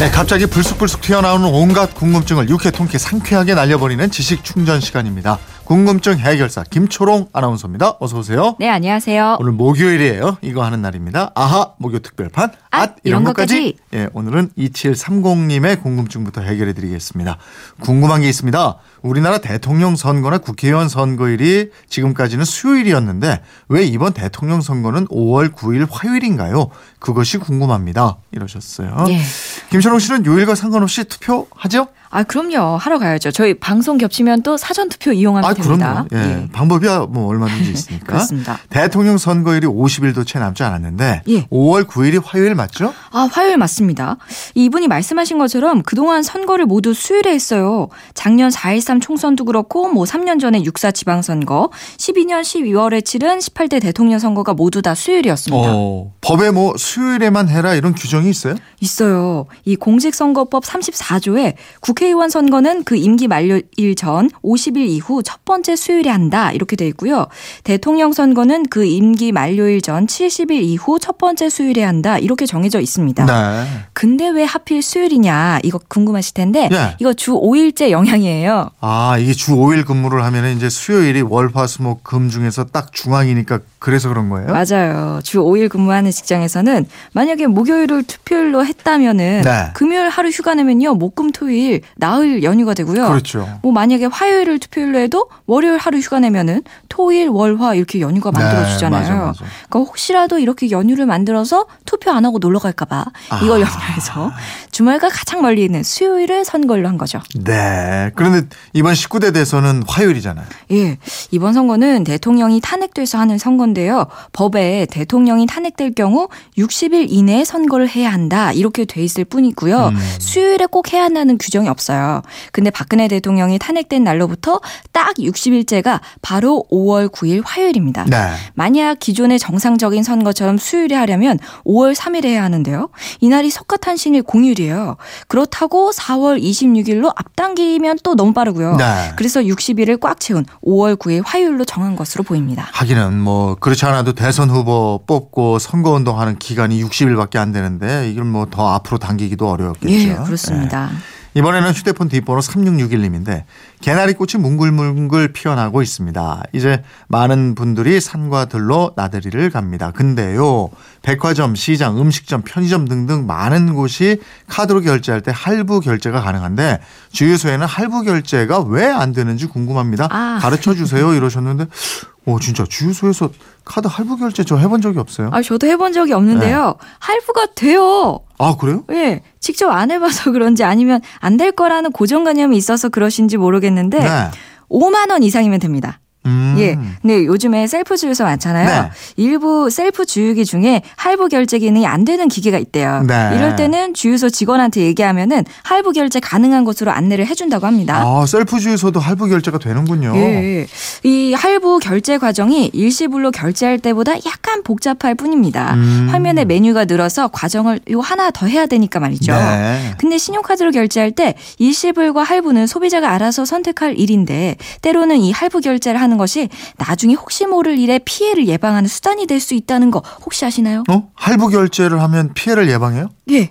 네, 갑자기 불쑥불쑥 튀어나오는 온갖 궁금증을 육회 통쾌 상쾌하게 날려버리는 지식 충전 시간입니다. 궁금증 해결사 김초롱 아나운서입니다. 어서 오세요. 네, 안녕하세요. 오늘 목요일이에요. 이거 하는 날입니다. 아하 목요 특별판 앗 이런 것까지. 예, 오늘은 2730님의 궁금증부터 해결해 드리겠습니다. 궁금한 게 있습니다. 우리나라 대통령 선거나 국회의원 선거일이 지금까지는 수요일이었는데 왜 이번 대통령 선거는 5월 9일 화요일인가요? 그것이 궁금합니다. 이러셨어요. 예. 김철웅 씨는 요일과 상관없이 투표하죠? 아, 그럼요. 하러 가야죠. 저희 방송 겹치면 또 사전 투표 이용하면 아, 됩니다. 그럼요. 예. 방법이야 뭐 얼마든지 있으니까. 그렇습니다. 대통령 선거일이 50일도 채 남지 않았는데 예. 5월 9일이 화요일 맞죠? 아, 화요일 맞습니다. 이분이 말씀하신 것처럼 그동안 선거를 모두 수요일에 했어요. 작년 4.13 총선도 그렇고 뭐 3년 전에 6.4 지방선거, 12년 12월에 치른 18대 대통령 선거가 모두 다 수요일이었습니다. 어. 법에 뭐 수요일에만 해라 이런 규정이 있어요? 있어요. 이 공직선거법 34조에 국회의원 선거는 그 임기 만료일 전 50일 이후 첫 번째 수요일에 한다 이렇게 돼 있고요. 대통령 선거는 그 임기 만료일 전 70일 이후 첫 번째 수요일에 한다 이렇게 정해져 있습니다. 네. 근데 왜 하필 수요일이냐 이거 궁금하실 텐데 예. 이거 주 5일제 영향이에요. 아, 이게 주 5일 근무를 하면 이제 수요일이 월화수목 금 중에서 딱 중앙이니까 그래서 그런 거예요? 맞아요. 주 5일 근무하는 직장에서는 만약에 목요일을 투표일로 했다면은 네. 금요일 하루 휴가 내면요. 목금토일 나흘 연휴가 되고요. 그렇죠. 뭐 만약에 화요일을 투표일로 해도 월요일 하루 휴가 내면은 토일 월화 이렇게 연휴가 만들어 주잖아요. 네. 그러니까 혹시라도 이렇게 연휴를 만들어서 투표 안 하고 놀러 갈까 봐 이걸 아. 염려해서 주말과 가장 멀리 있는 수요일을 선거일로 한 거죠. 네. 그런데 이번 19대 대선은 화요일이잖아요. 예. 이번 선거는 대통령이 탄핵돼서 하는 선거인데요. 법에 대통령이 탄핵될 경우 60일 이내에 선거를 해야 한다. 이렇게 돼 있을 뿐이고요. 음. 수요일에 꼭 해야 한다는 규정이 없어요. 근데 박근혜 대통령이 탄핵된 날로부터 딱 60일째가 바로 5월 9일 화요일입니다. 네. 만약 기존의 정상적인 선거처럼 수요일에 하려면 5월 3일에 해야 하는데요. 이날이 석가탄신일 공휴일이에요. 그렇다고 4월 26일로 앞당기면 또 너무 빠르고요. 네. 그래서 60일을 꽉 채운 5월 9일 화요일로 정한 것으로 보입니다. 하기는 뭐 그렇지 않아도 대선 후보 뽑고 선거 운동하는 기간이 60일밖에 안 되는데 이걸 뭐 더 앞으로 당기기도 어려웠겠죠. 예, 그렇습니다. 네. 이번에는 휴대폰 뒷번호 3661님인데 개나리 꽃이 뭉글뭉글 피어나고 있습니다. 이제 많은 분들이 산과 들로 나들이를 갑니다. 근데요. 백화점, 시장, 음식점, 편의점 등등 많은 곳이 카드로 결제할 때 할부 결제가 가능한데 주유소에는 할부 결제가 왜 안 되는지 궁금합니다. 아. 가르쳐 주세요 이러셨는데 오 진짜 주유소에서 카드 할부 결제 저 해본 적이 없어요. 아, 저도 해본 적이 없는데요. 네. 할부가 돼요. 아 그래요? 예, 직접 안 해봐서 그런지 아니면 안 될 거라는 고정관념이 있어서 그러신지 모르겠는데 네. 5만 원 이상이면 됩니다. 음. 예. 근데 요즘에 셀프 주유소 많잖아요. 네. 일부 셀프 주유기 중에 할부 결제 기능이 안 되는 기계가 있대요. 네. 이럴 때는 주유소 직원한테 얘기하면은 할부 결제 가능한 곳으로 안내를 해준다고 합니다. 아 셀프 주유소도 할부 결제가 되는군요. 예. 이 할부 결제 과정이 일시불로 결제할 때보다 약간 복잡할 뿐입니다. 음. 화면에 메뉴가 늘어서 과정을 요 하나 더 해야 되니까 말이죠. 네. 근데 신용카드로 결제할 때 일시불과 할부는 소비자가 알아서 선택할 일인데 때로는 이 할부 결제를 하는 것이 나중에 혹시 모를 일에 피해를 예방하는 수단이 될 수 있다는 거 혹시 아시나요? 어? 할부 결제를 하면 피해를 예방해요? 예.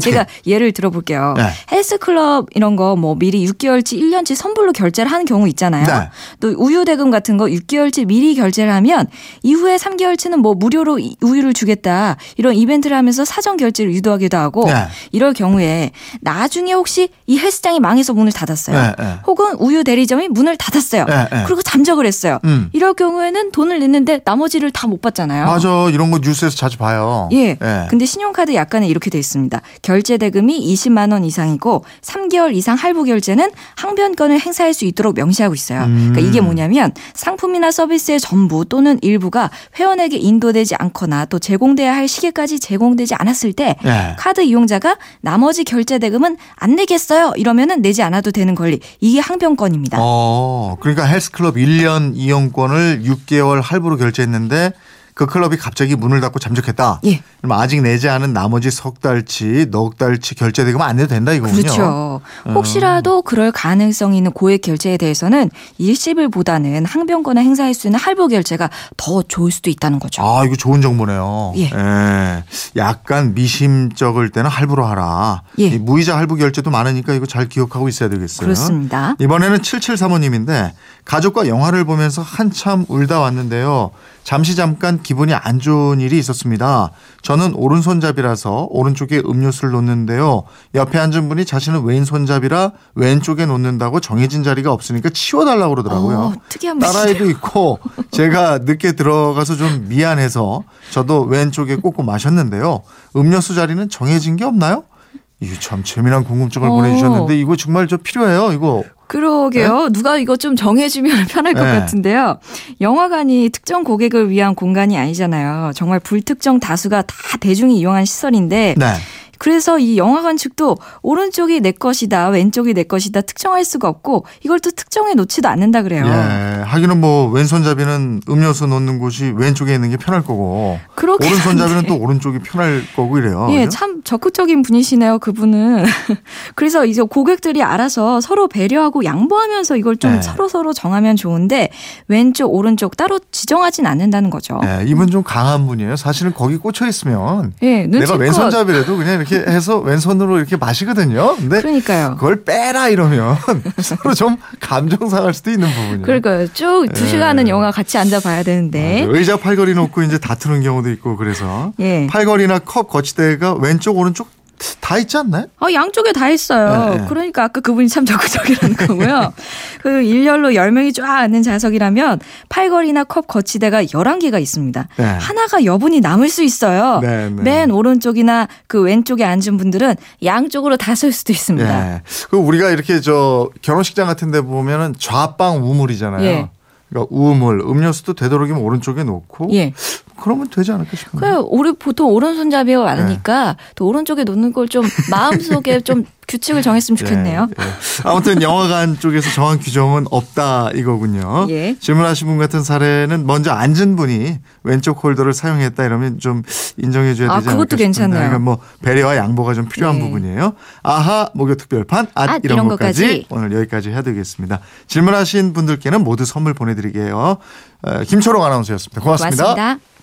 제가 예를 들어볼게요. 네. 헬스클럽 이런 거 뭐 미리 6개월치, 1년치 선불로 결제를 하는 경우 있잖아요. 네. 또 우유 대금 같은 거 6개월치 미리 결제를 하면 이후에 3개월치는 뭐 무료로 이- 우유를 주겠다 이런 이벤트를 하면서 사전 결제를 유도하기도 하고 네. 이럴 경우에 나중에 혹시 이 헬스장이 망해서 문을 닫았어요. 네, 네. 혹은 우유 대리점이 문을 닫았어요. 네, 네. 그리고 잠 전적을 했어요. 음. 이럴 경우에는 돈을 냈는데 나머지를 다 못 받잖아요. 맞아. 이런 거 뉴스에서 자주 봐요. 예. 근데 신용카드 약관에 이렇게 돼 있습니다. 결제 대금이 20만 원 이상이고 3개월 이상 할부 결제는 항변권을 행사할 수 있도록 명시하고 있어요. 음. 그러니까 이게 뭐냐면 상품이나 서비스의 전부 또는 일부가 회원에게 인도되지 않거나 또 제공돼야 할 시기까지 제공되지 않았을 때 예. 카드 이용자가 나머지 결제 대금은 안 내겠어요. 이러면은 내지 않아도 되는 권리. 이게 항변권입니다. 어, 그러니까 헬스클럽 1년 이용권을 6개월 할부로 결제했는데 그 클럽이 갑자기 문을 닫고 잠적했다. 예. 그럼 아직 내지 않은 나머지 석 달치, 넉 달치 결제 대금은 안 내도 된다 이거군요. 그렇죠. 음. 혹시라도 그럴 가능성이 있는 고액 결제에 대해서는 일시불보다는 항변권을 행사할 수 있는 할부 결제가 더 좋을 수도 있다는 거죠. 아, 이거 좋은 정보네요. 예. 약간 미심쩍을 때는 할부로 하라. 예. 이 무이자 할부 결제도 많으니까 이거 잘 기억하고 있어야 되겠어요. 그렇습니다. 이번에는 7735님인데 가족과 영화를 보면서 한참 울다 왔는데요. 잠시 잠깐 기분이 안 좋은 일이 있었습니다. 저는 오른손잡이라서 오른쪽에 음료수를 놓는데요. 옆에 앉은 분이 자신은 왼손잡이라 왼쪽에 놓는다고 정해진 자리가 없으니까 치워달라고 그러더라고요. 어, 특이한. 딸아이도 있고 제가 늦게 들어가서 좀 미안해서 저도 왼쪽에 꽂고 마셨는데요. 음료수 자리는 정해진 게 없나요? 이게 참 재미난 궁금증을 어. 보내주셨는데 이거 정말 저 필요해요. 이거 그러게요. 누가 이거 좀 정해주면 편할 것 네. 같은데요. 영화관이 특정 고객을 위한 공간이 아니잖아요. 정말 불특정 다수가 다 대중이 이용한 시설인데 네. 그래서 이 영화관 측도 오른쪽이 내 것이다, 왼쪽이 내 것이다 특정할 수가 없고 이걸 또 특정해 놓지도 않는다 그래요. 예. 하기는 뭐 왼손잡이는 음료수 놓는 곳이 왼쪽에 있는 게 편할 거고 오른손잡이는. 또 오른쪽이 편할 거고 이래요. 예, 그죠? 참 적극적인 분이시네요, 그분은. 그래서 이제 고객들이 알아서 서로 배려하고 양보하면서 이걸 좀 네. 서로 서로 정하면 좋은데 왼쪽, 오른쪽 따로 지정하진 않는다는 거죠. 예, 이분 좀 강한 분이에요. 사실은 거기 꽂혀 있으면 예, 내가. 왼손잡이라도 그냥 이렇게 해서 왼손으로 이렇게 마시거든요. 근데 그러니까요. 그걸 빼라 이러면 서로 좀 감정 상할 수도 있는 부분이에요. 그러니까요. 쭉두 예. 시간은 영화 같이 앉아 봐야 되는데. 맞아요. 의자 팔걸이 놓고 이제 다투는 경우도 있고 그래서 예. 팔걸이나 컵 거치대가 왼쪽 오른쪽 다 있지 않나요? 어, 양쪽에 다 있어요. 네, 네. 그러니까 아까 그분이 참 적극적이라는 거고요. 그 일렬로 10명이 쫙 앉는 좌석이라면 팔걸이나 컵 거치대가 11개가 있습니다. 네. 하나가 여분이 남을 수 있어요. 네, 네. 맨 오른쪽이나 그 왼쪽에 앉은 분들은 양쪽으로 다 설 수도 있습니다. 예. 그 우리가 이렇게 저 결혼식장 같은 데 보면은 좌방 우물이잖아요. 예. 그러니까 우물, 음료수도 되도록이면 오른쪽에 놓고 예. 그러면 되지 않을까 싶은데. 그 우리 보통 오른손잡이가 많으니까 또 오른쪽에 놓는 걸 좀 마음속에 좀 규칙을 정했으면 좋겠네요. 예, 예. 아무튼 영화관 쪽에서 정한 규정은 없다 이거군요. 예. 질문하신 분 같은 사례는 먼저 앉은 분이 왼쪽 홀더를 사용했다 이러면 좀 인정해 줘야 아, 되지 않을까 그것도 괜찮네요. 그러니까 뭐 배려와 양보가 좀 필요한 예. 부분이에요. 아하 목요 특별판 앗, 앗, 이런, 이런 것까지, 것까지. 오늘 여기까지 해드리겠습니다. 질문하신 분들께는 모두 선물 보내드리게요. 어, 김초롱 아나운서였습니다. 고맙습니다. 고맙습니다.